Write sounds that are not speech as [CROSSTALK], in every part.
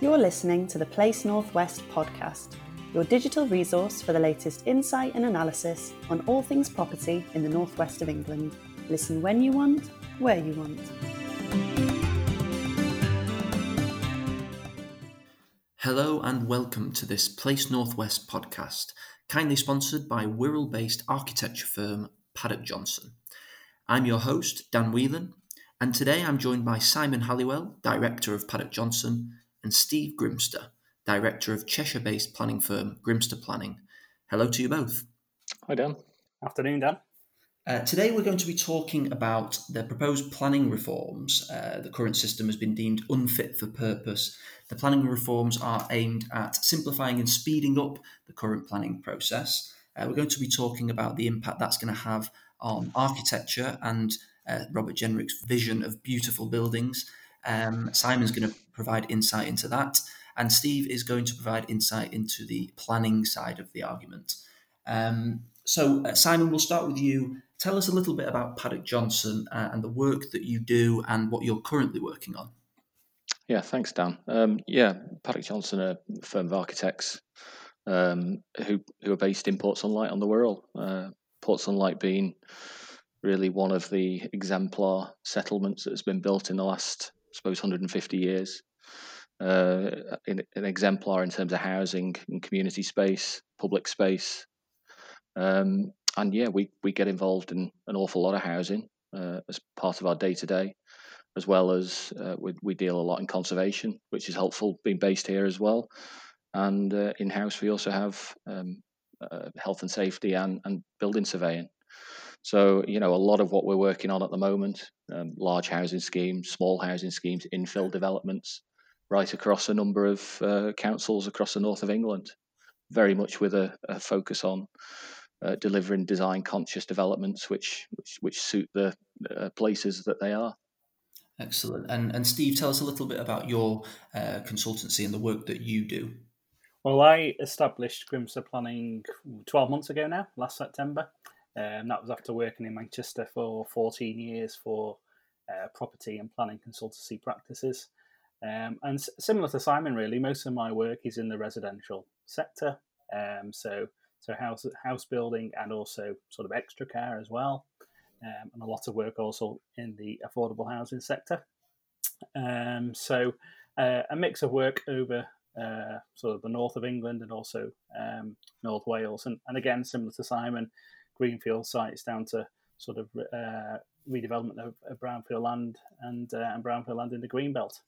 You're listening to the Place Northwest podcast, your digital resource for the latest insight and analysis on all things property in the northwest of England. Listen when you want, where you want. Hello and welcome to this Place Northwest podcast, kindly sponsored by Wirral based architecture firm Paddock Johnson. I'm your host, Dan Whelan, and today I'm joined by Simon Halliwell, Director of Paddock Johnson, and Steve Grimster, Director of Cheshire based planning firm Grimster Planning. Hello to you both. Hi, Dan. Afternoon, Dan. Uh, today, we're going to be talking about the proposed planning reforms. Uh, the current system has been deemed unfit for purpose. The planning reforms are aimed at simplifying and speeding up the current planning process. Uh, we're going to be talking about the impact that's going to have on architecture and uh, Robert Jenrick's vision of beautiful buildings. Um, Simon's going to provide insight into that, and Steve is going to provide insight into the planning side of the argument. Um, so, uh, Simon, we'll start with you. Tell us a little bit about Paddock Johnson uh, and the work that you do and what you're currently working on. Yeah, thanks, Dan. Um, yeah, Paddock Johnson, a firm of architects um, who who are based in Port Sunlight on the Wirral. Uh, Port Sunlight being really one of the exemplar settlements that has been built in the last, suppose, 150 years. Uh, an exemplar in terms of housing and community space, public space. Um, and yeah, we, we get involved in an awful lot of housing uh, as part of our day to day, as well as uh, we, we deal a lot in conservation, which is helpful being based here as well. And uh, in house, we also have um, uh, health and safety and, and building surveying. So, you know, a lot of what we're working on at the moment, um, large housing schemes, small housing schemes, infill developments, right across a number of uh, councils across the north of England, very much with a, a focus on uh, delivering design conscious developments which, which, which suit the uh, places that they are. Excellent. And, and Steve, tell us a little bit about your uh, consultancy and the work that you do. Well, I established Grimster Planning 12 months ago now, last September. Um, that was after working in Manchester for 14 years for uh, property and planning consultancy practices. Um, and s- similar to Simon, really, most of my work is in the residential sector. Um, so, so house house building and also sort of extra care as well, um, and a lot of work also in the affordable housing sector. Um, so, uh, a mix of work over uh, sort of the north of England and also um, North Wales, and, and again similar to Simon, greenfield sites down to sort of uh, redevelopment of, of, brownfield land and uh, and brownfield land in the green belt.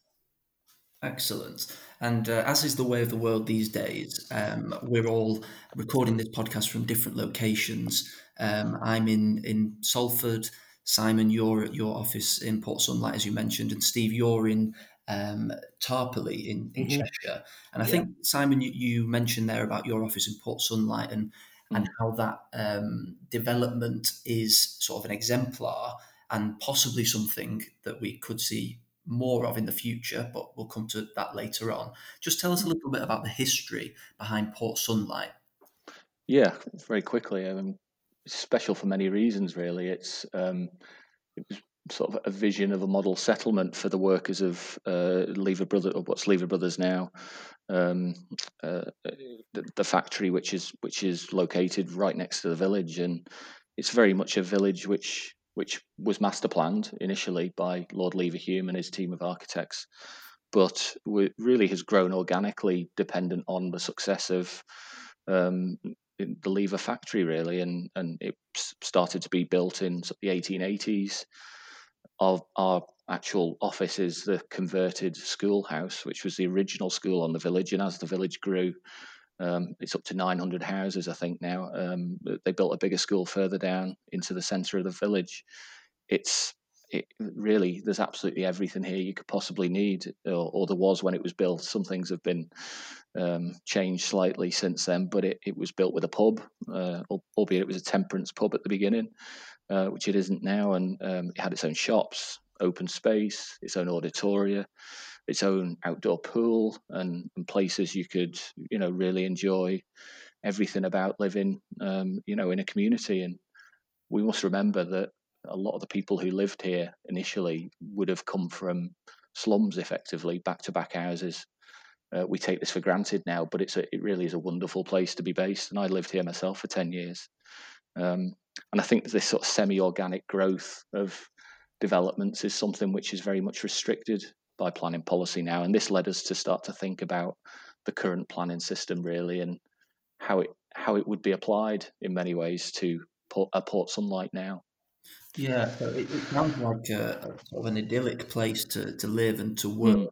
Excellent. And uh, as is the way of the world these days, um, we're all recording this podcast from different locations. Um, I'm in in Salford. Simon, you're at your office in Port Sunlight, as you mentioned, and Steve, you're in um, Tarporley in, in mm-hmm. Cheshire. And I yeah. think Simon, you, you mentioned there about your office in Port Sunlight and and how that um, development is sort of an exemplar and possibly something that we could see more of in the future, but we'll come to that later on. Just tell us a little bit about the history behind Port Sunlight. Yeah, very quickly. I mean, it's special for many reasons, really. It's um, it was sort of a vision of a model settlement for the workers of uh, Lever Brothers, or what's Lever Brothers now, um, uh, the, the, factory which is which is located right next to the village, and it's very much a village which which was master planned initially by Lord Leverhulme and his team of architects, but really has grown organically, dependent on the success of um, the lever factory, really, and and it started to be built in the 1880s our, our actual office is the converted schoolhouse, which was the original school on the village. And as the village grew, um, it's up to 900 houses, I think, now. Um, they built a bigger school further down into the centre of the village. It's it, really, there's absolutely everything here you could possibly need, or, or there was when it was built. Some things have been um, changed slightly since then, but it, it was built with a pub, uh, albeit it was a temperance pub at the beginning uh, which it isn't now, and um, it had its own shops, open space, its own auditoria, its own outdoor pool, and, and places you could, you know, really enjoy everything about living, um, you know, in a community. And we must remember that a lot of the people who lived here initially would have come from slums, effectively back to back houses. uh, we take this for granted now, but it's a, it really is a wonderful place to be based. And I lived here myself for 10 years. Um, and I think this sort of semi organic growth of developments is something which is very much restricted by planning policy now. And this led us to start to think about the current planning system really and how it how it would be applied in many ways to port, a Port Sunlight now. Yeah, so it, it sounds like a, a, sort of an idyllic place to, to live and to work. Mm.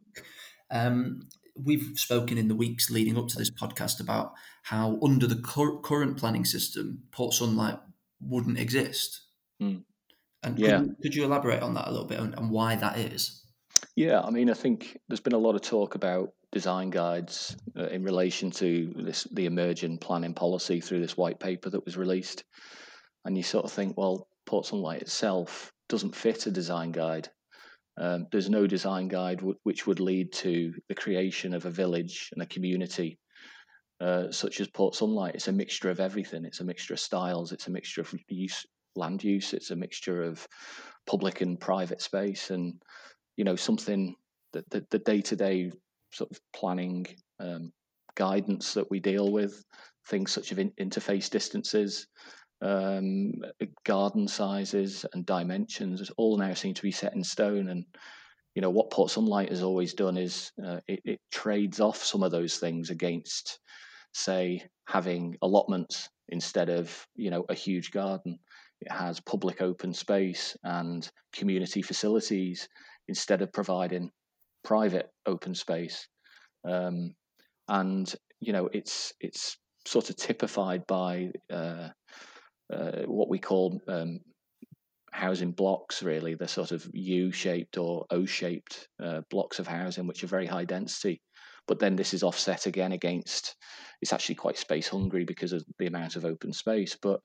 Um, we've spoken in the weeks leading up to this podcast about how under the cur- current planning system, Port Sunlight wouldn't exist. Mm. And yeah. could, could, you elaborate on that a little bit and, and why that is? Yeah, I mean, I think there's been a lot of talk about design guides uh, in relation to this the emerging planning policy through this white paper that was released, and you sort of think, well, Port Sunlight itself doesn't fit a design guide. Um, there's no design guide w- which would lead to the creation of a village and a community uh, such as Port Sunlight. It's a mixture of everything. It's a mixture of styles. It's a mixture of use, land use. It's a mixture of public and private space, and you know something that the day to day sort of planning um, guidance that we deal with, things such as in- interface distances, um, garden sizes and dimensions all now seem to be set in stone. And you know what Port Sunlight has always done is uh, it, it, trades off some of those things against, say, having allotments instead of you know a huge garden. It has public open space and community facilities instead of providing private open space. Um, and you know it's it's sort of typified by uh, uh, what we call um, housing blocks, really, the sort of U shaped or O shaped uh, blocks of housing, which are very high density. But then this is offset again against it's actually quite space hungry because of the amount of open space. But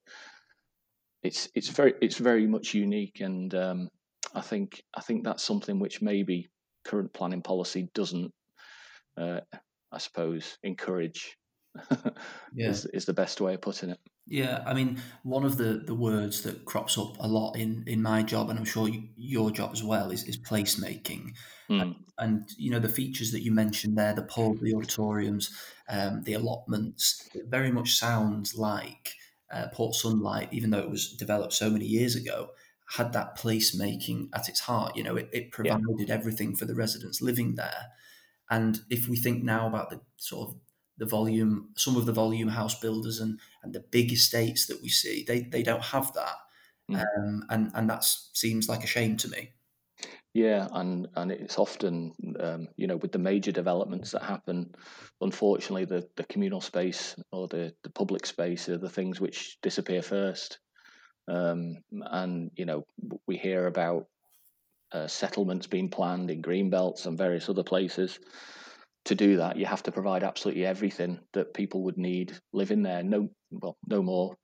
it's it's very it's very much unique, and um, I think I think that's something which maybe current planning policy doesn't, uh, I suppose, encourage. [LAUGHS] yeah. is, is the best way of putting it. Yeah, I mean, one of the, the words that crops up a lot in, in my job, and I'm sure you, your job as well, is, is placemaking. Mm. And, and, you know, the features that you mentioned there, the pub, the auditoriums, um, the allotments, it very much sounds like uh, Port Sunlight, even though it was developed so many years ago, had that placemaking at its heart. You know, it, it provided yeah. everything for the residents living there. And if we think now about the sort of the volume, some of the volume house builders and and the big estates that we see, they they don't have that, mm. um, and and that seems like a shame to me. Yeah, and and it's often um, you know with the major developments that happen, unfortunately the the communal space or the the public space are the things which disappear first. Um, and you know we hear about uh, settlements being planned in green belts and various other places. To do that, you have to provide absolutely everything that people would need living there. No, well, no more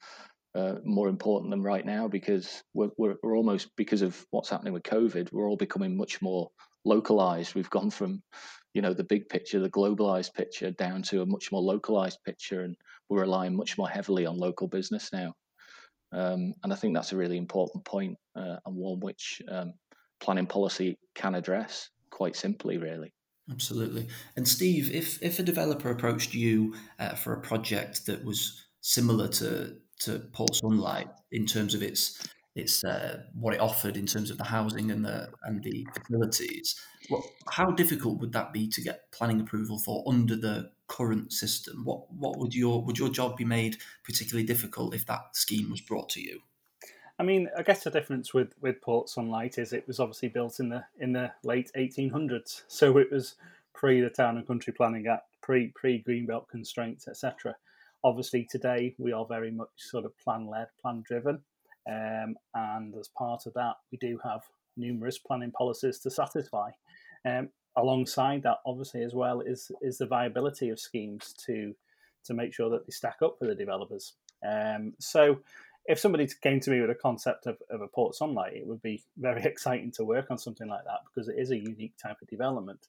uh, more important than right now because we're, we're, we're almost because of what's happening with COVID, we're all becoming much more localized. We've gone from you know the big picture, the globalized picture, down to a much more localized picture, and we're relying much more heavily on local business now. Um, and I think that's a really important point, uh, and one which um, planning policy can address quite simply, really. Absolutely. And Steve, if if a developer approached you uh, for a project that was similar to to Port Sunlight in terms of its its uh, what it offered in terms of the housing and the and the facilities, well, how difficult would that be to get planning approval for under the current system? What what would your would your job be made particularly difficult if that scheme was brought to you? I mean, I guess the difference with, with Port Sunlight is it was obviously built in the in the late 1800s, [LAUGHS] so it was pre the Town and Country Planning Act, pre pre Greenbelt constraints, etc. Obviously, today we are very much sort of plan led, plan driven, um, and as part of that, we do have numerous planning policies to satisfy. Um, alongside that, obviously, as well, is is the viability of schemes to to make sure that they stack up for the developers. Um, so, if somebody came to me with a concept of, of a port sunlight, it would be very [LAUGHS] exciting to work on something like that because it is a unique type of development.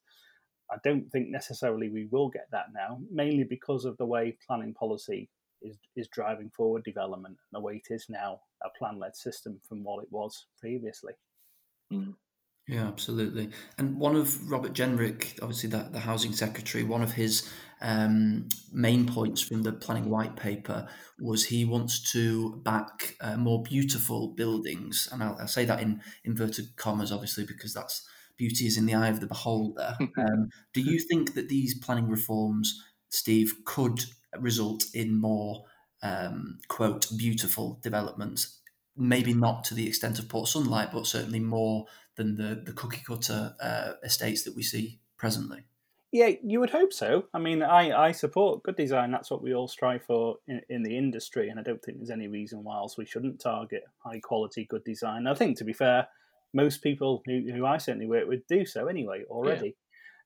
I don't think necessarily we will get that now, mainly because of the way planning policy is, is driving forward development and the way it is now a plan led system from what it was previously. Mm. Yeah, absolutely. And one of Robert Jenrick, obviously the, the housing secretary, one of his um, main points from the planning white paper was he wants to back uh, more beautiful buildings, and I'll, I'll, say that in inverted commas, obviously, because that's beauty is in the eye of the beholder. [LAUGHS] um, do you think that these planning reforms, Steve, could result in more um, quote beautiful developments? Maybe not to the extent of Port Sunlight, but certainly more than the the cookie cutter uh, estates that we see presently. Yeah, you would hope so. I mean, I, I support good design. That's what we all strive for in, in the industry, and I don't think there's any reason why else we shouldn't target high quality good design. I think, to be fair, most people who, who I certainly work with do so anyway already.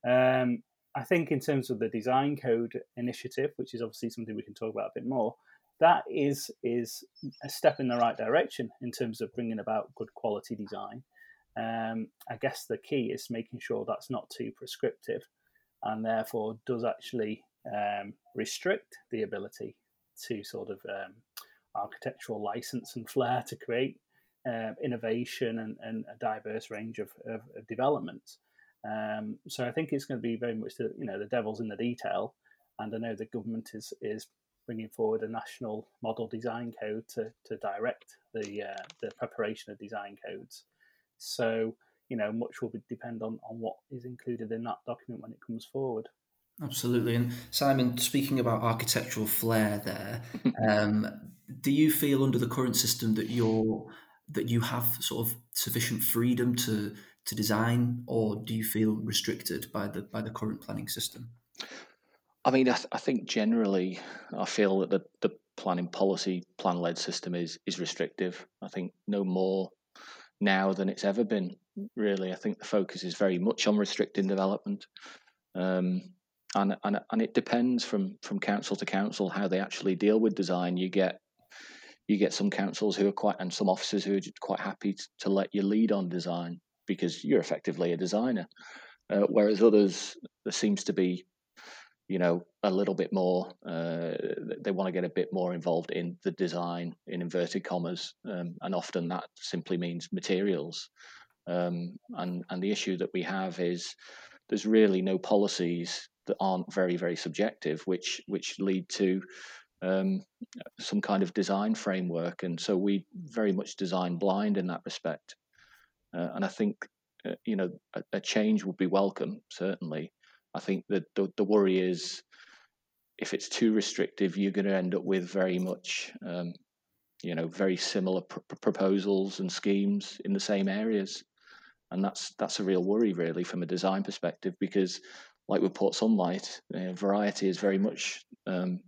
Yeah. Um, I think in terms of the design code initiative, which is obviously something we can talk about a bit more, that is is a step in the right direction in terms of bringing about good quality design. Um, I guess the key is making sure that's not too prescriptive and therefore does actually um, restrict the ability to sort of um, architectural license and flair to create uh, innovation and, and, a diverse range of, of, of developments. Um, so I think it's going to be very much the you know the devil's in the detail, and I know the government is is bringing forward a national model design code to, to direct the uh, the preparation of design codes. So you know, much will depend on, on what is included in that document when it comes forward. Absolutely. And Simon, speaking about architectural flair there, [LAUGHS] um, do you feel under the current system that you're that you have sort of sufficient freedom to to design, or do you feel restricted by the by the current planning system? I mean, I, th- I think generally, I feel that the, the planning policy plan led system is is restrictive. I think no more now than it's ever been. Really, I think the focus is very much on restricting development, um, and and and it depends from from council to council how they actually deal with design. You get you get some councils who are quite and some officers who are quite happy to, to let you lead on design because you're effectively a designer, uh, whereas others there seems to be you know a little bit more uh, they want to get a bit more involved in the design in inverted commas um, and often that simply means materials. Um, and and the issue that we have is there's really no policies that aren't very very subjective which which lead to um, some kind of design framework. And so we very much design blind in that respect. Uh, and I think uh, you know a, a change would be welcome certainly I think that the, the worry is if it's too restrictive, you're going to end up with very much, um, you know, very similar pr- proposals and schemes in the same areas, and that's that's a real worry, really, from a design perspective, because, like with Port Sunlight, uh, variety is very much um,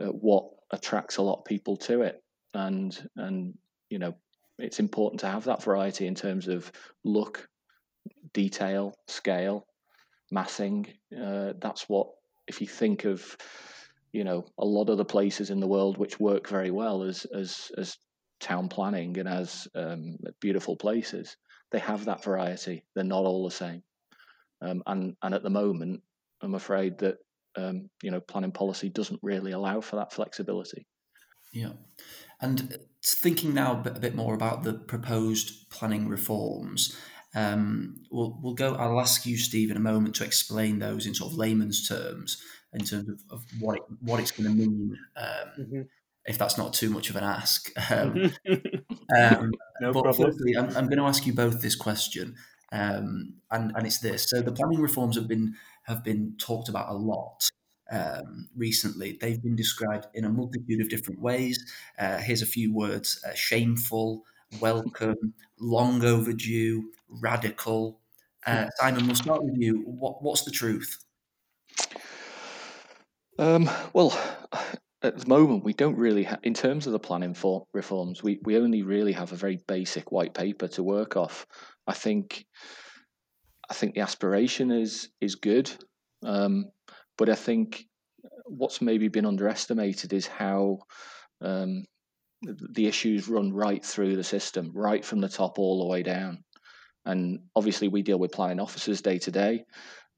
uh, what attracts a lot of people to it, and and you know, it's important to have that variety in terms of look, detail, scale, massing. Uh, that's what, if you think of, you know, a lot of the places in the world which work very well as as as town planning and as um, beautiful places, they have that variety. They're not all the same. Um, and and at the moment, I'm afraid that um, you know planning policy doesn't really allow for that flexibility. Yeah, and thinking now a bit more about the proposed planning reforms. Um, we'll, we'll go. I'll ask you, Steve, in a moment to explain those in sort of layman's terms in terms of, of what it, what it's going to mean. Um, mm-hmm. If that's not too much of an ask, [LAUGHS] um, um, no but problem. I'm, I'm, going to ask you both this question, um, and and it's this. So the planning reforms have been have been talked about a lot. Um, recently. They've been described in a multitude of different ways. Uh, here's a few words uh, shameful, welcome, long overdue, radical. Uh, Simon, we'll start with you. What, what's the truth? Um, well, at the moment, we don't really, ha- in terms of the planning for reforms, we, we only really have a very basic white paper to work off. I think, I think the aspiration is is good, um, but I think what's maybe been underestimated is how um, the issues run right through the system, right from the top all the way down. And obviously, we deal with planning officers day to day.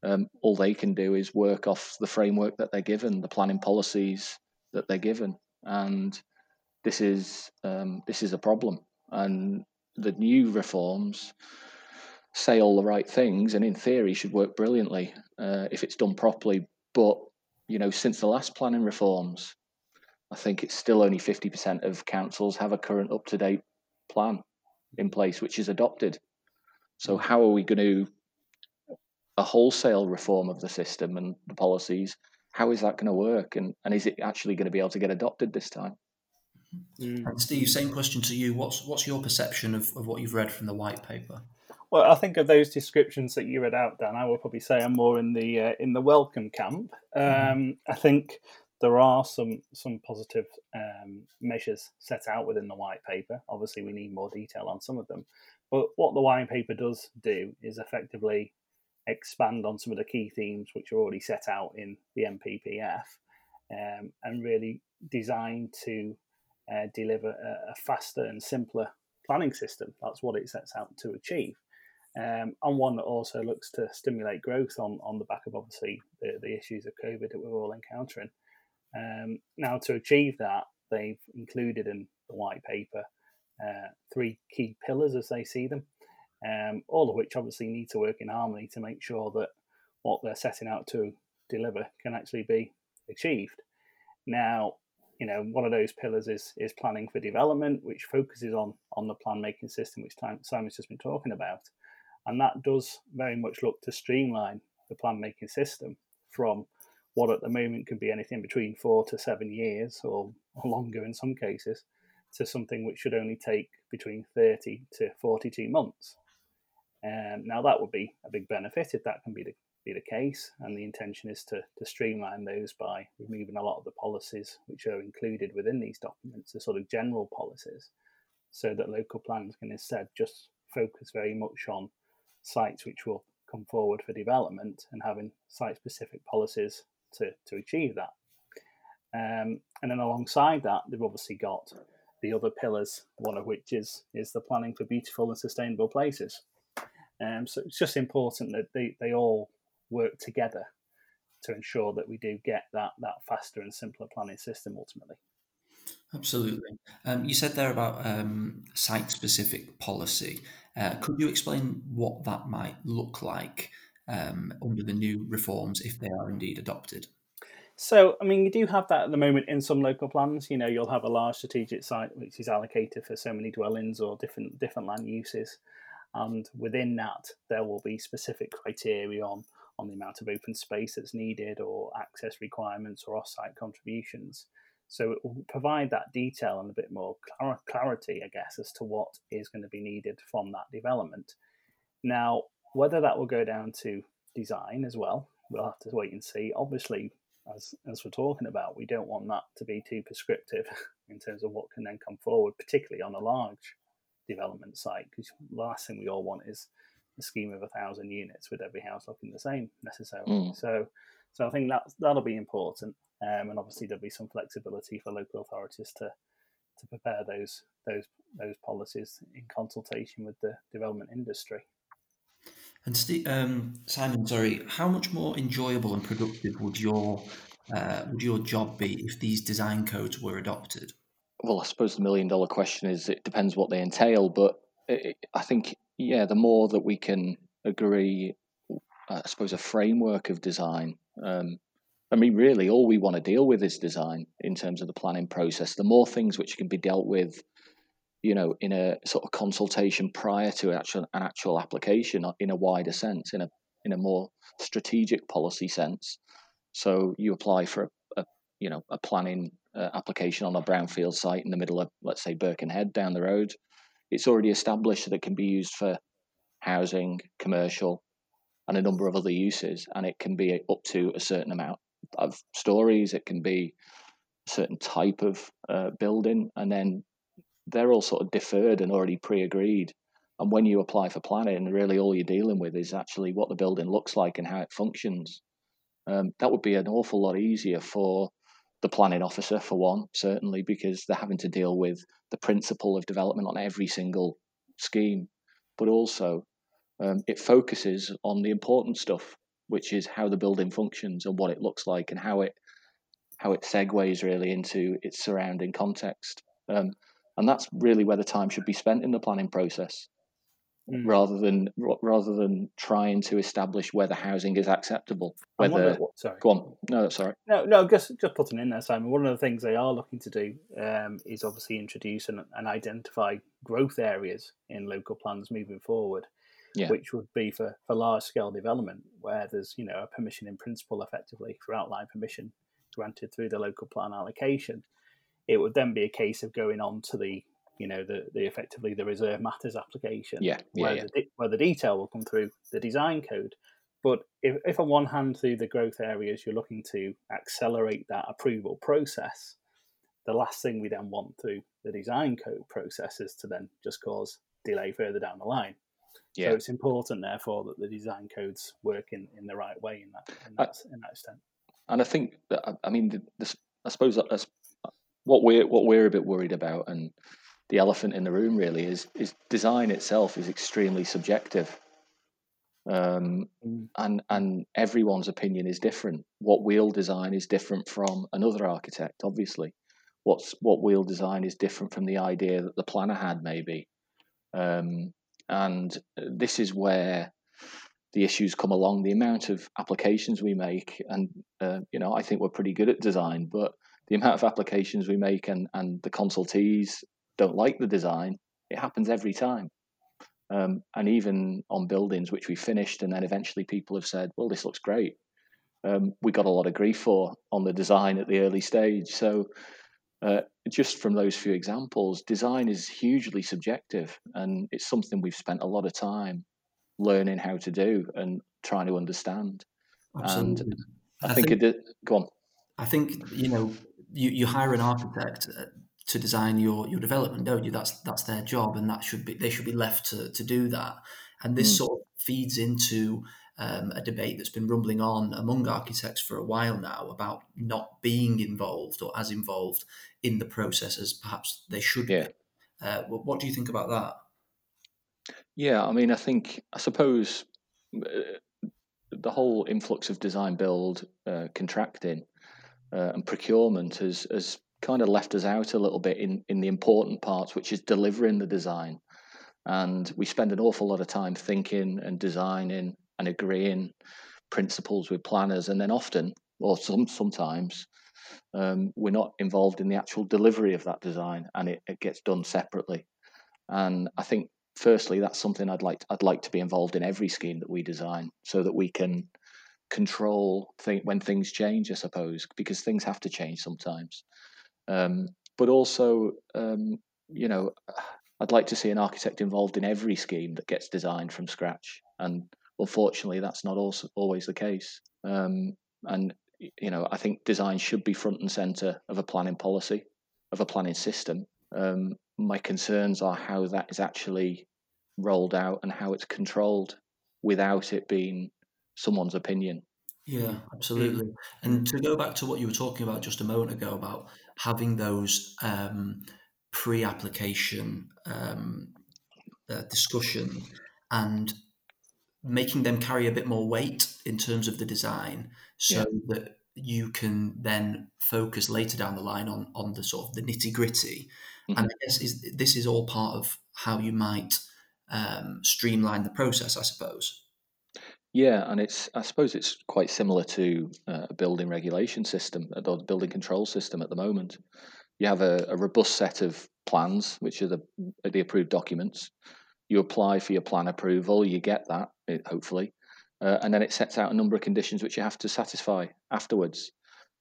Um, all they can do is work off the framework that they're given, the planning policies that they're given, and this is um, this is a problem. And the new reforms say all the right things and in theory should work brilliantly uh, if it's done properly. But you know, since the last planning reforms, I think it's still only 50% of councils have a current up to date plan in place, which is adopted. So, how are we going to a wholesale reform of the system and the policies? How is that going to work? And, and is it actually going to be able to get adopted this time? Mm. Steve, same question to you. What's what's your perception of, of what you've read from the white paper? Well, I think of those descriptions that you read out, Dan. I would probably say I'm more in the uh, in the welcome camp. Mm-hmm. Um, mm. I think there are some some positive um, measures set out within the white paper. Obviously, we need more detail on some of them, but what the white paper does do is effectively expand on some of the key themes which are already set out in the NPPF, um, and really designed to uh, deliver a, a, faster and simpler planning system. That's what it sets out to achieve. Um, and one that also looks to stimulate growth on, on the back of obviously the, the issues of COVID that we're all encountering. Um, now, to achieve that, they've included in the white paper uh, three key pillars as they see them, um, all of which obviously need to work in harmony to make sure that what they're setting out to deliver can actually be achieved. Now, you know, one of those pillars is is planning for development, which focuses on on the plan making system, which Simon's just been talking about, and that does very much look to streamline the plan making system from what at the moment could be anything between four to seven years or, or longer in some cases to something which should only take between 30 to 42 months. Um, now, that would be a big benefit if that can be the, be the case, and the intention is to, to streamline those by removing a lot of the policies which are included within these documents, the sort of general policies, so that local plans can instead just focus very much on sites which will come forward for development and having site specific policies to, to achieve that. Um, and then alongside that, they've obviously got the other pillars, one of which is is the planning for beautiful and sustainable places. Um, so it's just important that they, they all work together to ensure that we do get that that faster and simpler planning system ultimately. Absolutely. Um, you said there about um, site specific policy. Uh, could you explain what that might look like um, under the new reforms if they are indeed adopted? So, I mean, you do have that at the moment in some local plans. You know, you'll have a large strategic site which is allocated for so many dwellings or different different land uses, and within that, there will be specific criteria on on the amount of open space that's needed, or access requirements, or off-site contributions. So it will provide that detail and a bit more clarity, I guess, as to what is going to be needed from that development. Now, whether that will go down to design as well, we'll have to wait and see. Obviously, as as we're talking about, we don't want that to be too prescriptive [LAUGHS] in terms of what can then come forward, particularly on a large development site. Because the last thing we all want is a scheme of a thousand units with every house looking the same necessarily. Mm. So, so I think that that'll be important, um, and obviously there'll be some flexibility for local authorities to to prepare those those those policies in consultation with the development industry. And Steve, um, Simon, sorry, how much more enjoyable and productive would your uh, would your job be if these design codes were adopted? Well, I suppose the million dollar question is it depends what they entail, but it, I think yeah, the more that we can agree, I suppose a framework of design. Um, I mean, really, all we want to deal with is design in terms of the planning process. The more things which can be dealt with you know, in a sort of consultation prior to actual, an actual application in a wider sense, in a in a more strategic policy sense. So you apply for a, a you know a planning uh, application on a brownfield site in the middle of let's say Birkenhead down the road. It's already established that it can be used for housing, commercial, and a number of other uses, and it can be up to a certain amount of stories. It can be a certain type of uh, building, and then they're all sort of deferred and already pre-agreed. And when you apply for planning, really all you're dealing with is actually what the building looks like and how it functions. Um, that would be an awful lot easier for the planning officer, for one, certainly, because they're having to deal with the principle of development on every single scheme. But also, um, it focuses on the important stuff, which is how the building functions and what it looks like and how it how it segues really into its surrounding context. Um, and that's really where the time should be spent in the planning process. mm. rather than rather than trying to establish whether housing is acceptable. Whether the, sorry, go on. No, sorry. No, no, just just putting in there, Simon. One of the things they are looking to do um, is obviously introduce and, and identify growth areas in local plans moving forward. Yeah. which would be for, for large scale development where there's you know a permission in principle effectively for outline permission granted through the local plan allocation it would then be a case of going on to the you know the, the effectively the reserve matters application yeah, yeah, where, yeah. The, where the detail will come through the design code but if, if on one hand through the growth areas you're looking to accelerate that approval process the last thing we then want through the design code process is to then just cause delay further down the line yeah. so it's important therefore that the design codes work in, in the right way in that in that, I, in that extent and i think that i mean this, i suppose that's what we're what we're a bit worried about, and the elephant in the room really is is design itself is extremely subjective, um, mm. and and everyone's opinion is different. What we'll design is different from another architect, obviously. What's what we'll design is different from the idea that the planner had, maybe, um, and this is where the issues come along. The amount of applications we make, and uh, you know, I think we're pretty good at design, but the amount of applications we make and, and the consultees don't like the design, it happens every time. Um, and even on buildings which we finished, and then eventually people have said, "Well, this looks great." Um, we got a lot of grief for on the design at the early stage. So, uh, just from those few examples, design is hugely subjective, and it's something we've spent a lot of time learning how to do and trying to understand. Absolutely. And I, I think, think it. Go on. I think you know you, you hire an architect uh, to design your your development, don't you? That's that's their job, and that should be they should be left to to do that. And this mm. sort of feeds into um, a debate that's been rumbling on among architects for a while now about not being involved or as involved in the process as perhaps they should yeah. be. Uh, what do you think about that? Yeah, I mean, I think I suppose uh, the whole influx of design build uh, contracting uh, and procurement has has kind of left us out a little bit in in the important parts, which is delivering the design. And we spend an awful lot of time thinking and designing and agreeing principles with planners, and then often, or some sometimes, um, we're not involved in the actual delivery of that design, and it, it gets done separately. And I think, firstly, that's something I'd like to, I'd like to be involved in every scheme that we design, so that we can control th- when things change, I suppose, because things have to change sometimes. Um, but also, um, you know, I'd like to see an architect involved in every scheme that gets designed from scratch, and unfortunately, that's not also always the case. Um, and you know, I think design should be front and center of a planning policy, of a planning system. Um, my concerns are how that is actually rolled out and how it's controlled without it being someone's opinion. Yeah, absolutely. And to go back to what you were talking about just a moment ago about having those um, pre-application um, uh, discussion and making them carry a bit more weight in terms of the design, so yeah. that you can then focus later down the line on on the sort of the nitty gritty. Mm-hmm. And I guess is, this is all part of how you might um, streamline the process, I suppose. Yeah, and it's I suppose it's quite similar to uh, a building regulation system or the building control system at the moment. You have a, a robust set of plans, which are the the approved documents. You apply for your plan approval, you get that hopefully, uh, and then it sets out a number of conditions which you have to satisfy afterwards,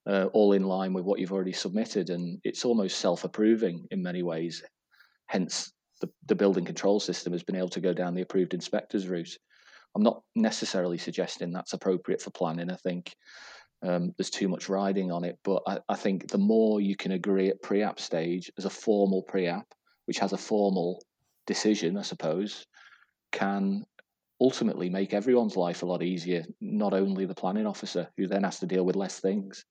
uh, all in line with what you've already submitted, and it's almost self-approving in many ways. Hence, the, the building control system has been able to go down the approved inspectors route I'm not necessarily suggesting that's appropriate for planning. I think um, there's too much riding on it, but I, I think the more you can agree at pre-app stage as a formal pre-app, which has a formal decision, I suppose, can ultimately make everyone's life a lot easier. Not only the planning officer, who then has to deal with less things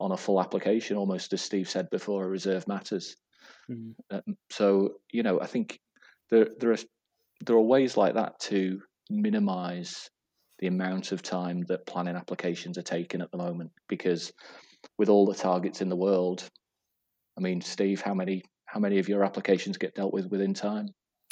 on a full application, almost as Steve said before, a reserve matters. Mm-hmm. Um, so you know, I think there there are there are ways like that to minimize the amount of time that planning applications are taking at the moment because with all the targets in the world i mean steve how many how many of your applications get dealt with within time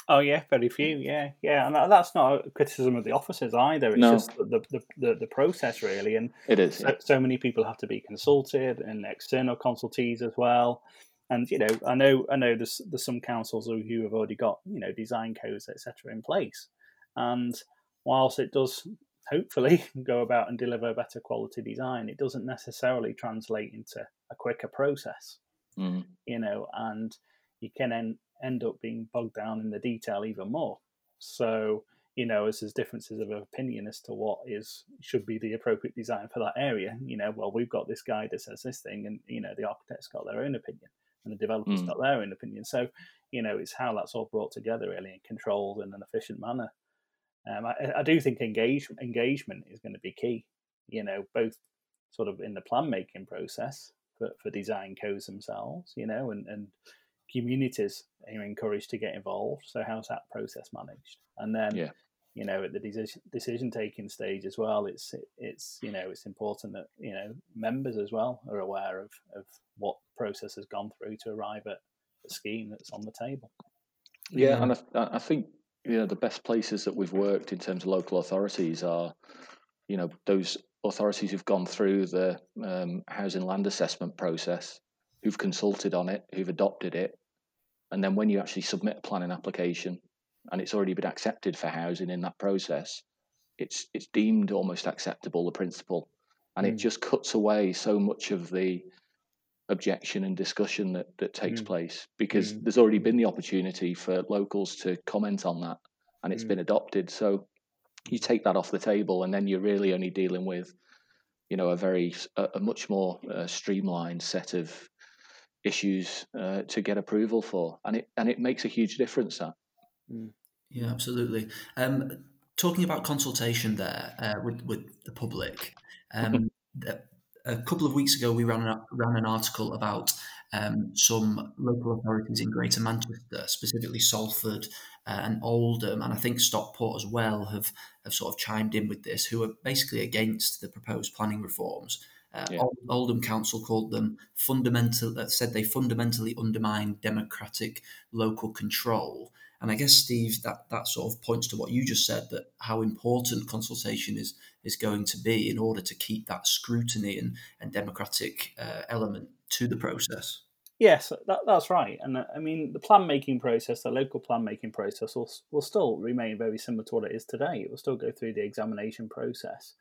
Oh yeah, very few. Yeah, yeah, and that's not a criticism of the officers either. It's No. just the, the the the process really, and It is. so, so many people have to be consulted and external consultees as well. And you know, I know I know there's there's some councils who have already got you know design codes etc. in place, and whilst it does hopefully [LAUGHS] go about and deliver better quality design, it doesn't necessarily translate into a quicker process Mm. you know, and you can en- end up being bogged down in the detail even more. So, you know, as there's differences of opinion as to what is should be the appropriate design for that area, you know, well, we've got this guy that says this thing, and you know, the architect's got their own opinion, and the developer's Mm. got their own opinion. So, you know, it's how that's all brought together really and controlled in an efficient manner. Um, I, I do think engage, engagement is going to be key. You know, both sort of in the plan making process for, for design codes themselves, you know, and, and communities are encouraged to get involved. So how's that process managed? And then, Yeah. you know, at the decision decision taking stage as well, it's it's you know it's important that you know members as well are aware of of what process has gone through to arrive at the scheme that's on the table. Yeah, and I, I think you know the best places that we've worked in terms of local authorities are, you know, those authorities who've gone through the um, housing land assessment process, who've consulted on it, who've adopted it, and then when you actually submit a planning application, and it's already been accepted for housing in that process, it's it's deemed almost acceptable the principle, and it Mm. just cuts away so much of the objection and discussion that, that takes Mm. place because Mm. there's already been the opportunity for locals to comment on that and it's Mm. been adopted so you take that off the table and then you're really only dealing with you know a very a much more uh, streamlined set of issues uh, to get approval for and it and it makes a huge difference that Yeah, absolutely. Um, talking about consultation there uh, with with the public, um, th- a couple of weeks ago we ran an, ran an article about um, some local authorities in Greater Manchester, specifically Salford uh, and Oldham, and I think Stockport as well have have sort of chimed in with this, who are basically against the proposed planning reforms. Uh, Yeah. Oldham Council called them fundamental. Uh, said they fundamentally undermine democratic local control. And I guess, Steve, that, that sort of points to what you just said that how important consultation is is going to be in order to keep that scrutiny and, and democratic uh, element to the process. Yes, that, that's right. And uh, I mean, the plan making process, the local plan making process, will, will still remain very similar to what it is today. It will still go through the examination process.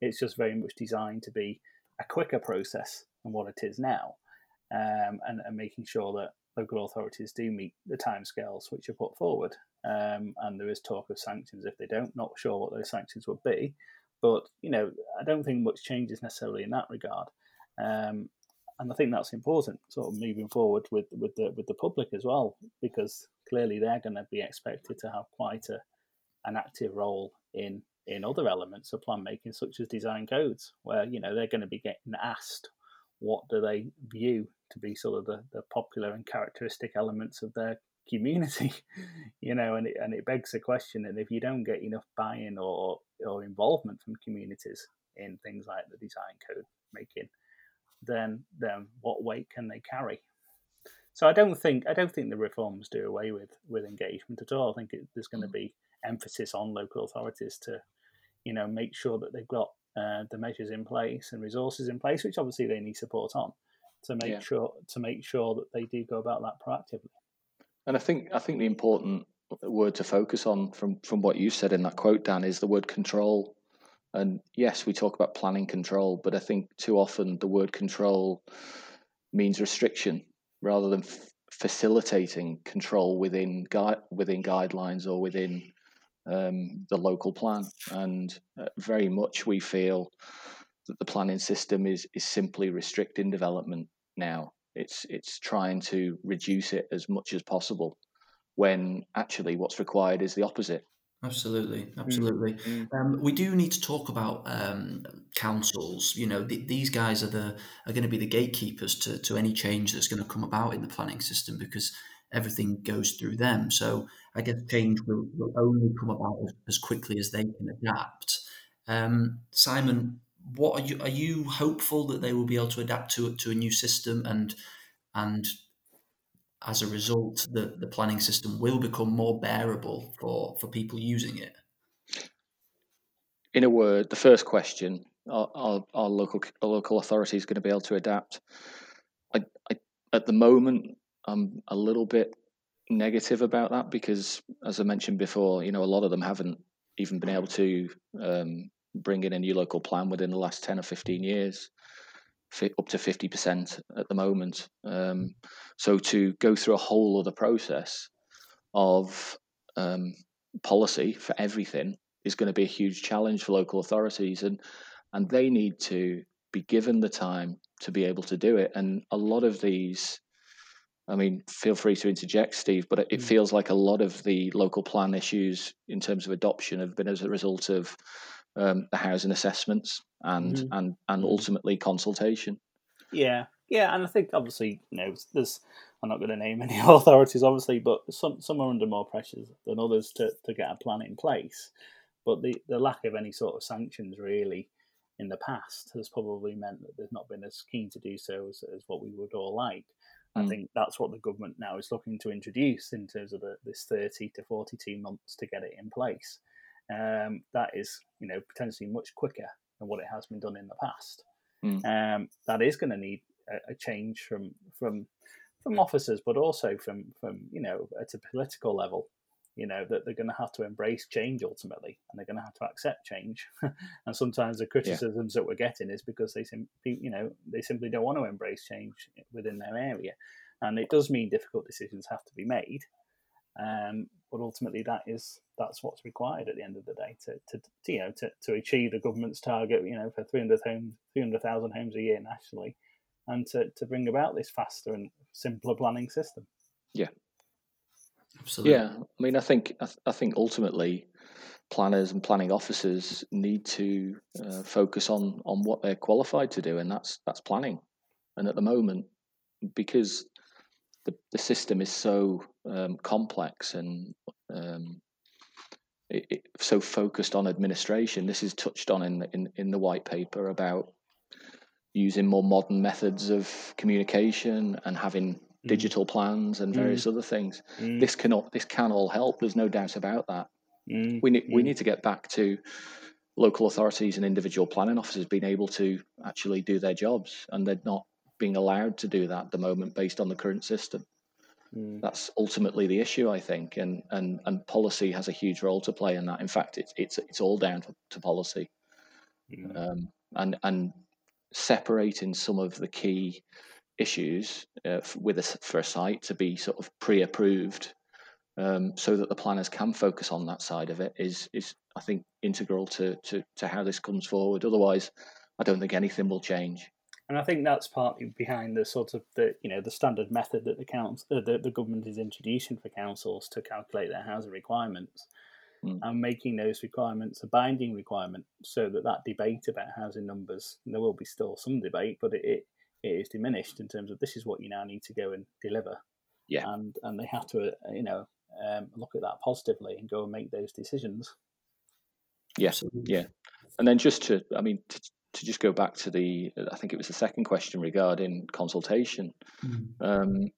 It's just very much designed to be a quicker process than what it is now, um, and, and making sure that local authorities do meet the timescales which are put forward. Um, and there is talk of sanctions if they don't. Not sure what those sanctions would be, but you know, I don't think much changes necessarily in that regard. Um, and I think that's important, sort of moving forward with with the with the public as well, because clearly they're going to be expected to have quite a an active role in in other elements of plan making, such as design codes, where you know they're going to be getting asked what do they view to be sort of the, the popular and characteristic elements of their community, [LAUGHS] you know, and it, and it begs the question, and if you don't get enough buy-in or or involvement from communities in things like the design code making, then then what weight can they carry? So I don't think I don't think the reforms do away with with engagement at all. I think it, there's going to be emphasis on local authorities to, you know, make sure that they've got uh, the measures in place and resources in place, which obviously they need support on, to make Yeah. sure to make sure that they do go about that proactively. And I think I think the important word to focus on from from what you said in that quote, Dan, is the word control. And yes, we talk about planning control, but I think too often the word control means restriction rather than f- facilitating control within gui- within guidelines or within um, the local plan. And uh, very much we feel that the planning system is is simply restricting development now. It's it's trying to reduce it as much as possible, when actually what's required is the opposite. Absolutely, absolutely. Um, we do need to talk about um, councils. You know, th- these guys are the are going to be the gatekeepers to, to any change that's going to come about in the planning system because everything goes through them. So I guess change will, will only come about as, as quickly as they can adapt. Um, Simon, what are you are you hopeful that they will be able to adapt to to a new system and and as a result, the, the planning system will become more bearable for, for people using it? In a word, the first question: Are, are, are local are local authorities going to be able to adapt? I, I, at the moment, I'm a little bit negative about that because, as I mentioned before, you know, a lot of them haven't even been able to um, bring in a new local plan within the last ten or fifteen years up to 50% at the moment. Um, so to go through a whole other process of um, policy for everything is going to be a huge challenge for local authorities, and and they need to be given the time to be able to do it. And a lot of these, I mean, feel free to interject, Steve, but it, it mm. feels like a lot of the local plan issues in terms of adoption have been as a result of um, the housing assessments and mm-hmm. and and ultimately consultation. Yeah, yeah, and I think obviously you know there's I'm not going to name [LAUGHS] any authorities obviously, but some some are under more pressure than others to, to get a plan in place. But the, the lack of any sort of sanctions really in the past has probably meant that there's not been as keen to do so as, as what we would all like. Mm. I think that's what the government now is looking to introduce in terms of the, this 30 to 42 months to get it in place um, that is you know potentially much quicker than what it has been done in the past. Mm. Um, that is going to need a, a, change from from from officers, but also from from you know at a political level. You know that they're going to have to embrace change ultimately, and they're going to have to accept change. [LAUGHS] and sometimes the criticisms yeah. that we're getting is because they sim- you know they simply don't want to embrace change within their area, and it does mean difficult decisions have to be made. Um, but ultimately, that is that's what's required at the end of the day to, to, to you know to, to achieve the government's target. You know, for three hundred homes, three hundred thousand homes a year nationally, and to, to bring about this faster and simpler planning system. Yeah, absolutely. Yeah, I mean, I think I, I think ultimately planners and planning officers need to uh, focus on on what they're qualified to do, and that's that's planning. And at the moment, because the, the system is so um, complex and um, it, it, so focused on administration. This is touched on in the, in, in the white paper about using more modern methods of communication and having mm. digital plans and various mm. other things. Mm. This cannot this can all help. There's no doubt about that. Mm. We need we mm. need to get back to local authorities and individual planning officers being able to actually do their jobs, and they're not being allowed to do that at the moment based on the current system. Mm. That's ultimately the issue, I think, and, and and policy has a huge role to play in that. In fact, it's it's it's all down to, to policy, mm. um, and and separating some of the key issues uh, with a, for a site to be sort of pre-approved, um, so that the planners can focus on that side of it is is I think integral to to to how this comes forward. Otherwise, I don't think anything will change and I think that's partly behind the sort of the you know the standard method that the council uh, the, the government is introducing for councils to calculate their housing requirements mm. and making those requirements a binding requirement so that that debate about housing numbers there will be still some debate but it, it, it is diminished in terms of this is what you now need to go and deliver. Yeah. And and they have to uh, you know um, look at that positively and go and make those decisions. Yes. Yeah. And then just to i mean to, to just go back to the, I think it was the second question regarding consultation. Mm-hmm. Um,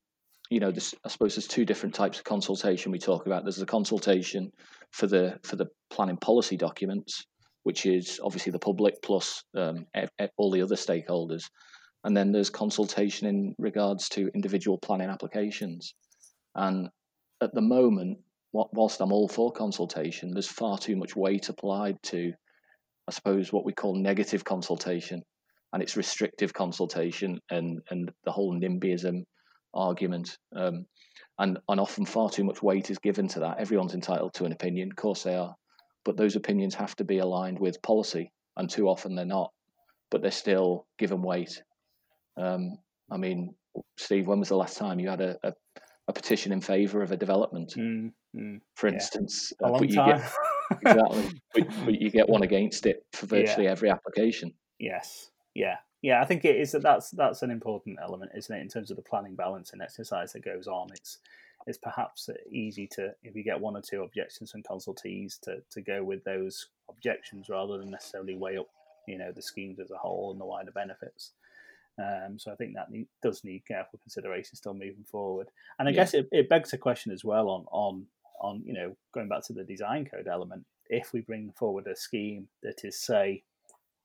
you know, this, I suppose there's two different types of consultation we talk about. There's the consultation for the for the planning policy documents, which is obviously the public plus um, all the other stakeholders, and then there's consultation in regards to individual planning applications. And at the moment, whilst I'm all for consultation, there's far too much weight applied to I suppose, what we call negative consultation, and it's restrictive consultation and and the whole NIMBYism argument. Um, and, and often far too much weight is given to that. Everyone's entitled to an opinion, of course they are, but those opinions have to be aligned with policy, and too often they're not. But they're still given weight. Um, I mean, Steve, when was the last time you had a, a, a petition in favour of a development, mm, mm, for instance? Yeah. A uh, long time. Get, [LAUGHS] exactly. but, [LAUGHS] but, you get one against it for virtually yeah. every application. Yes. Yeah. Yeah. I think it is that that's that's an important element, isn't it, in terms of the planning balancing exercise that goes on. It's it's perhaps easy to if you get one or two objections from consultees to to go with those objections rather than necessarily weigh up you know the schemes as a whole and the wider benefits. Um, so I think that need, does need careful consideration still moving forward. And I yeah. guess it, it begs a question as well on on on you know going back to the design code element. If we bring forward a scheme that is say,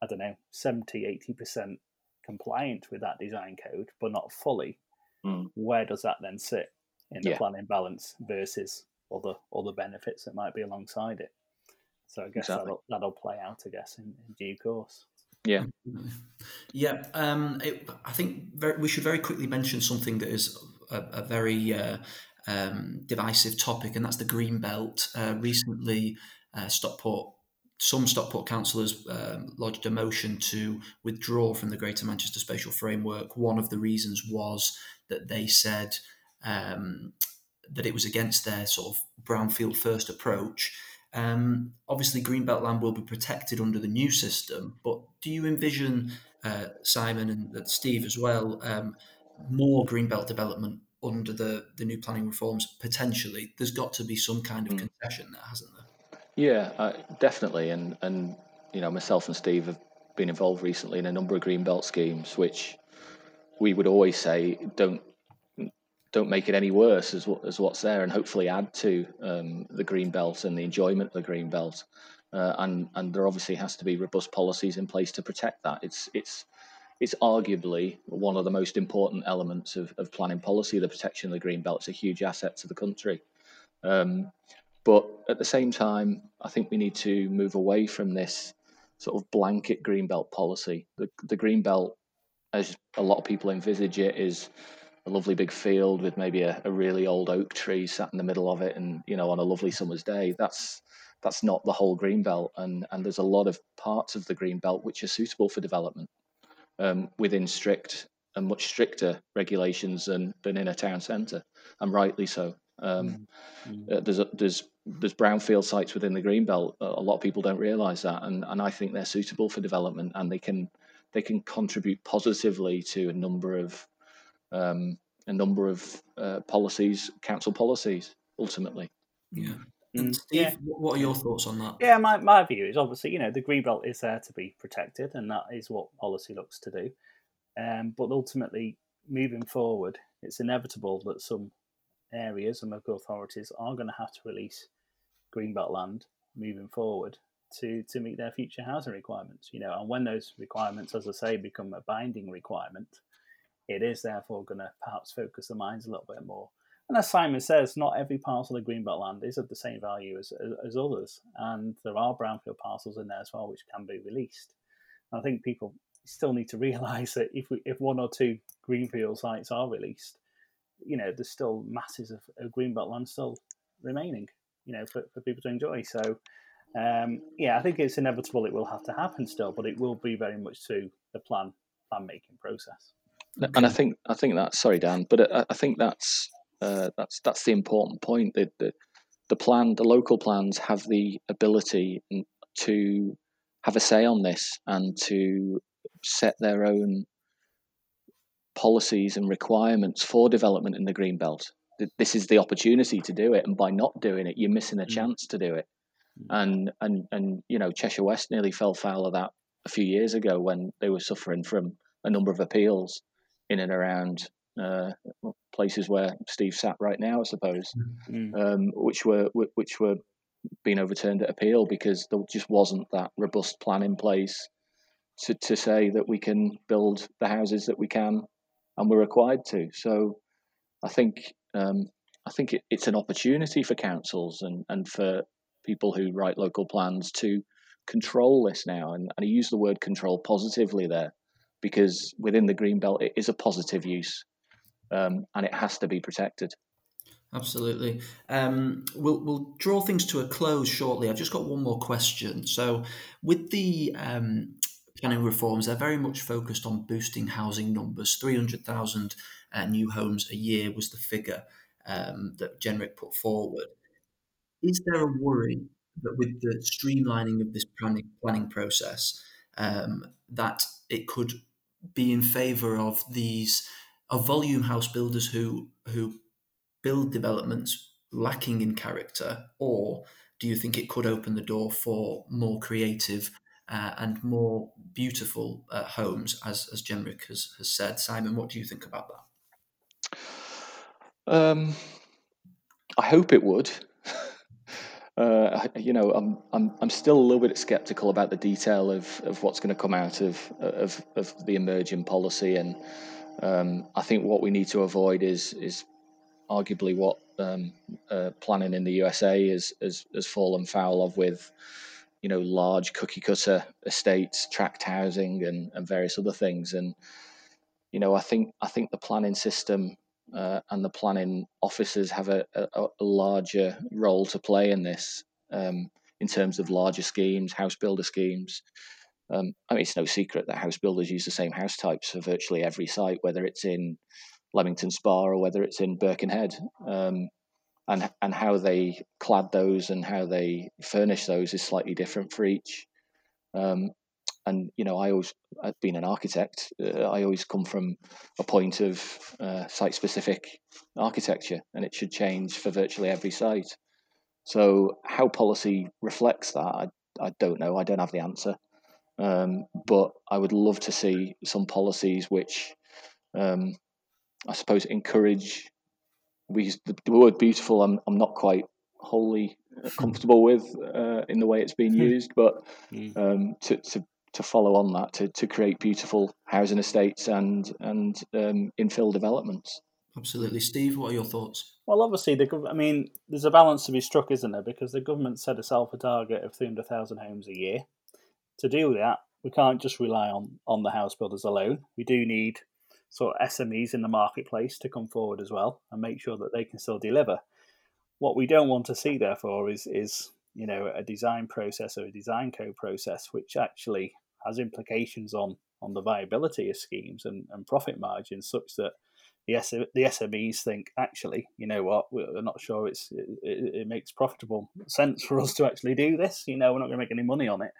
I don't know, 70, 80 percent compliant with that design code, but not fully, mm. where does that then sit in the yeah. planning balance versus other other benefits that might be alongside it? So I guess exactly. that'll, that'll play out, I guess, in, in due course. Yeah. Yeah. Um, it, I think very, we should very quickly mention something that is a, a very uh, um, divisive topic, and that's the green belt. Uh, recently, uh, Stockport, some Stockport councillors um, lodged a motion to withdraw from the Greater Manchester Spatial Framework. One of the reasons was that they said um, that it was against their sort of brownfield first approach. Um, obviously, Greenbelt land will be protected under the new system, but do you envision, uh, Simon and Steve as well, um, more Greenbelt development under the, the new planning reforms potentially? There's got to be some kind of mm. concession there, hasn't there? Yeah, uh, definitely. And, and, you know, myself and Steve have been involved recently in a number of green belt schemes, which we would always say don't don't make it any worse as, as what's there, and hopefully add to um, the green belt and the enjoyment of the green belt. Uh, and and there obviously has to be robust policies in place to protect that. It's it's it's arguably one of the most important elements of, of planning policy. The protection of the green belt is a huge asset to the country. Um, but at the same time, I think we need to move away from this sort of blanket green belt policy. The the green belt, as a lot of people envisage it, is a lovely big field with maybe a, a really old oak tree sat in the middle of it and you know on a lovely summer's day that's that's not the whole green belt and and there's a lot of parts of the green belt which are suitable for development um, within strict and much stricter regulations than than in a town centre and rightly so um, mm-hmm. uh, there's a, there's there's brownfield sites within the green belt a lot of people don't realize that and and I think they're suitable for development and they can they can contribute positively to a number of um, a number of uh, policies, council policies, ultimately. Yeah. Mm, Steve, yeah. what are your thoughts on that? Yeah, my, my view is obviously, you know, the green belt is there to be protected, and that is what policy looks to do. Um, but ultimately, moving forward, it's inevitable that some areas and local authorities are going to have to release green belt land moving forward to to meet their future housing requirements. You know, and when those requirements, as I say, become a binding requirement, it is therefore going to perhaps focus the minds a little bit more. And as Simon says, not every parcel of greenbelt land is of the same value as, as, others, and there are brownfield parcels in there as well which can be released. And I think people still need to [LAUGHS] realise that if we, if one or two greenfield sites are released, you know, there's still masses of, of greenbelt land still remaining, you know, for, for people to enjoy. So, um, yeah, I think it's inevitable it will have to happen still, but it will be very much to the plan plan making process. And I think I think that's sorry, Dan, but I, I think that's uh, that's that's the important point. That the, the plan, the local plans, have the ability to have a say on this and to set their own policies and requirements for development in the green belt. This is the opportunity to do it, and by not doing it, you're missing a mm. chance to do it. Mm. And and and you know, Cheshire West nearly fell foul of that a few years ago when they were suffering from a number of appeals in and around uh, places where Steve sat right now, I suppose, mm-hmm. um, which were which were being overturned at appeal because there just wasn't that robust plan in place to, to say that we can build the houses that we can and we're required to. So I think um, I think it, it's an opportunity for councils and, and for people who write local plans to control this now. And, and I use the word control positively there because within the green belt it is a positive use um, and it has to be protected. Absolutely. Um, we'll we'll draw things to a close shortly. I've just got one more question. So, with the um, planning reforms, they're very much focused on boosting housing numbers. Three hundred thousand uh, new homes a year was the figure um, that Jenrick put forward. Is there a worry that with the streamlining of this planning planning process, um, that it could be in favour of these of volume house builders who who build developments lacking in character, or do you think it could open the door for more creative uh, and more beautiful uh, homes, as, as Jenrick has, has said. Simon, what do you think about that? Um, I hope it would. [LAUGHS] Uh, you know, I'm I'm I'm still a little bit skeptical about the detail of, of what's going to come out of of, of the emerging policy, and um, I think what we need to avoid is is arguably what um, uh, planning in the USA has, has has fallen foul of with you know large cookie cutter estates, tract housing, and and various other things, and you know I think I think the planning system uh, and the planning officers have a, a, a, larger role to play in this um, in terms of larger schemes, house builder schemes. Um, I mean, it's no secret that house builders use the same house types for virtually every site, whether it's in Leamington Spa or whether it's in Birkenhead. Um, and and how they clad those and how they furnish those is slightly different for each. Um, and you know, I always, I've been an architect. Uh, I always come from a point of uh, site-specific architecture, and it should change for virtually every site. So, how policy reflects that, I, I don't know. I don't have the answer, um, but I would love to see some policies which, um, I suppose, encourage. We the, the word "beautiful." I'm, I'm not quite wholly comfortable with uh, in the way it's being used, but hmm. um, to, to to follow on that to, to create beautiful housing estates and and um, infill developments. Absolutely, Steve. What are your thoughts? Well, obviously, the I mean, there's a balance to be struck, isn't there? Because the government set itself a target of 300,000 homes a year. To do that, we can't just rely on on the house builders alone. We do need sort of SMEs in the marketplace to come forward as well and make sure that they can still deliver. What we don't want to see, therefore, is is you know a design process or a design code process which actually has implications on on the viability of schemes and, and profit margins such that the, SMEs think actually you know what we're not sure it's it, it, makes profitable sense for us to actually do this you know we're not going to make any money on it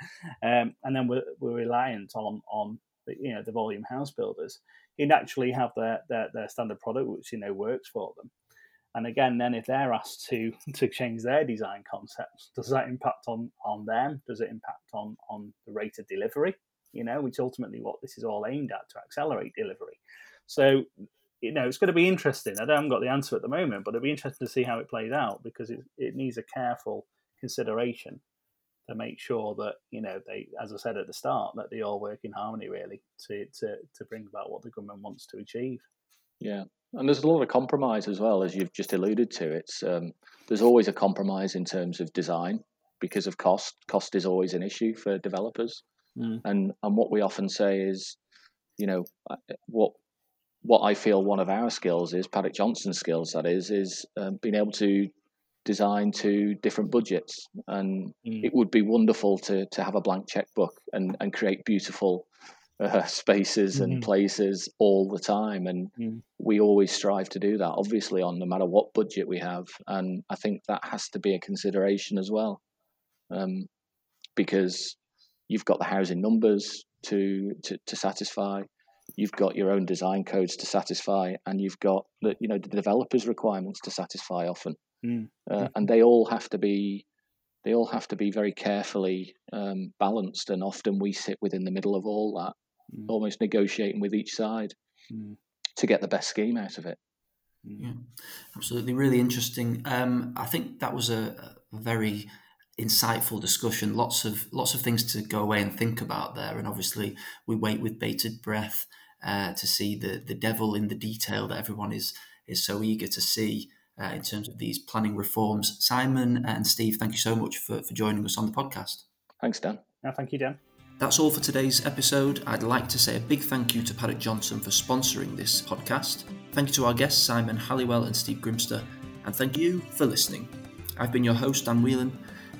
um, and then we're, we're reliant on on the, you know the volume house builders who naturally have their, their their standard product which you know works for them and again, then if they're asked to [LAUGHS] to change their design concepts, does that impact on on them? Does it impact on on the rate of delivery? You know, which ultimately what this is all aimed at to accelerate delivery. So, you know, it's going to be interesting. I haven't got the answer at the moment, but it'll be interesting to see how it plays out because it, it needs a careful consideration to make sure that you know they, as I said at the start, that they all work in harmony really to to to bring about what the government wants to achieve. Yeah, and there's a lot of compromise as well, as you've just alluded to. It's um, there's always a compromise in terms of design because of cost. Cost is always an issue for developers, mm. and and what we often say is, you know, uh, what what I feel one of our skills is Paddock Johnson's skills. That is, is um, being able to design to different budgets, and mm. it would be wonderful to to have a blank checkbook and and create beautiful uh, [LAUGHS] spaces and mm-hmm. places all the time and mm. we always strive to do that obviously on no matter what budget we have and i think that has to be a consideration as well um, because you've got the housing numbers to, to to satisfy you've got your own design codes to satisfy and you've got the you know the developers requirements to satisfy often mm. uh, mm-hmm. and they all have to be they all have to be very carefully um, balanced and often we sit within the middle of all that mm. almost negotiating with each side mm. to get the best scheme out of it. Mm. Yeah, absolutely, really interesting. Um, I think that was a, a, very insightful discussion. Lots of lots of things to go away and think about there, and obviously we wait with bated breath uh, to see the the devil in the detail that everyone is is so eager to see. Uh, in terms of these planning reforms, Simon and Steve, thank you so much for, for joining us on the podcast. Thanks, Dan. No, thank you, Dan. That's all for today's episode. I'd like to say a big thank you to Paddock Johnson for sponsoring this podcast. Thank you to our guests, Simon Halliwell and Steve Grimster, and thank you for listening. I've been your host, Dan Whelan,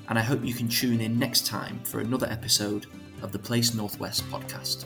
and I hope you can tune in next time for another episode of the Place North West podcast.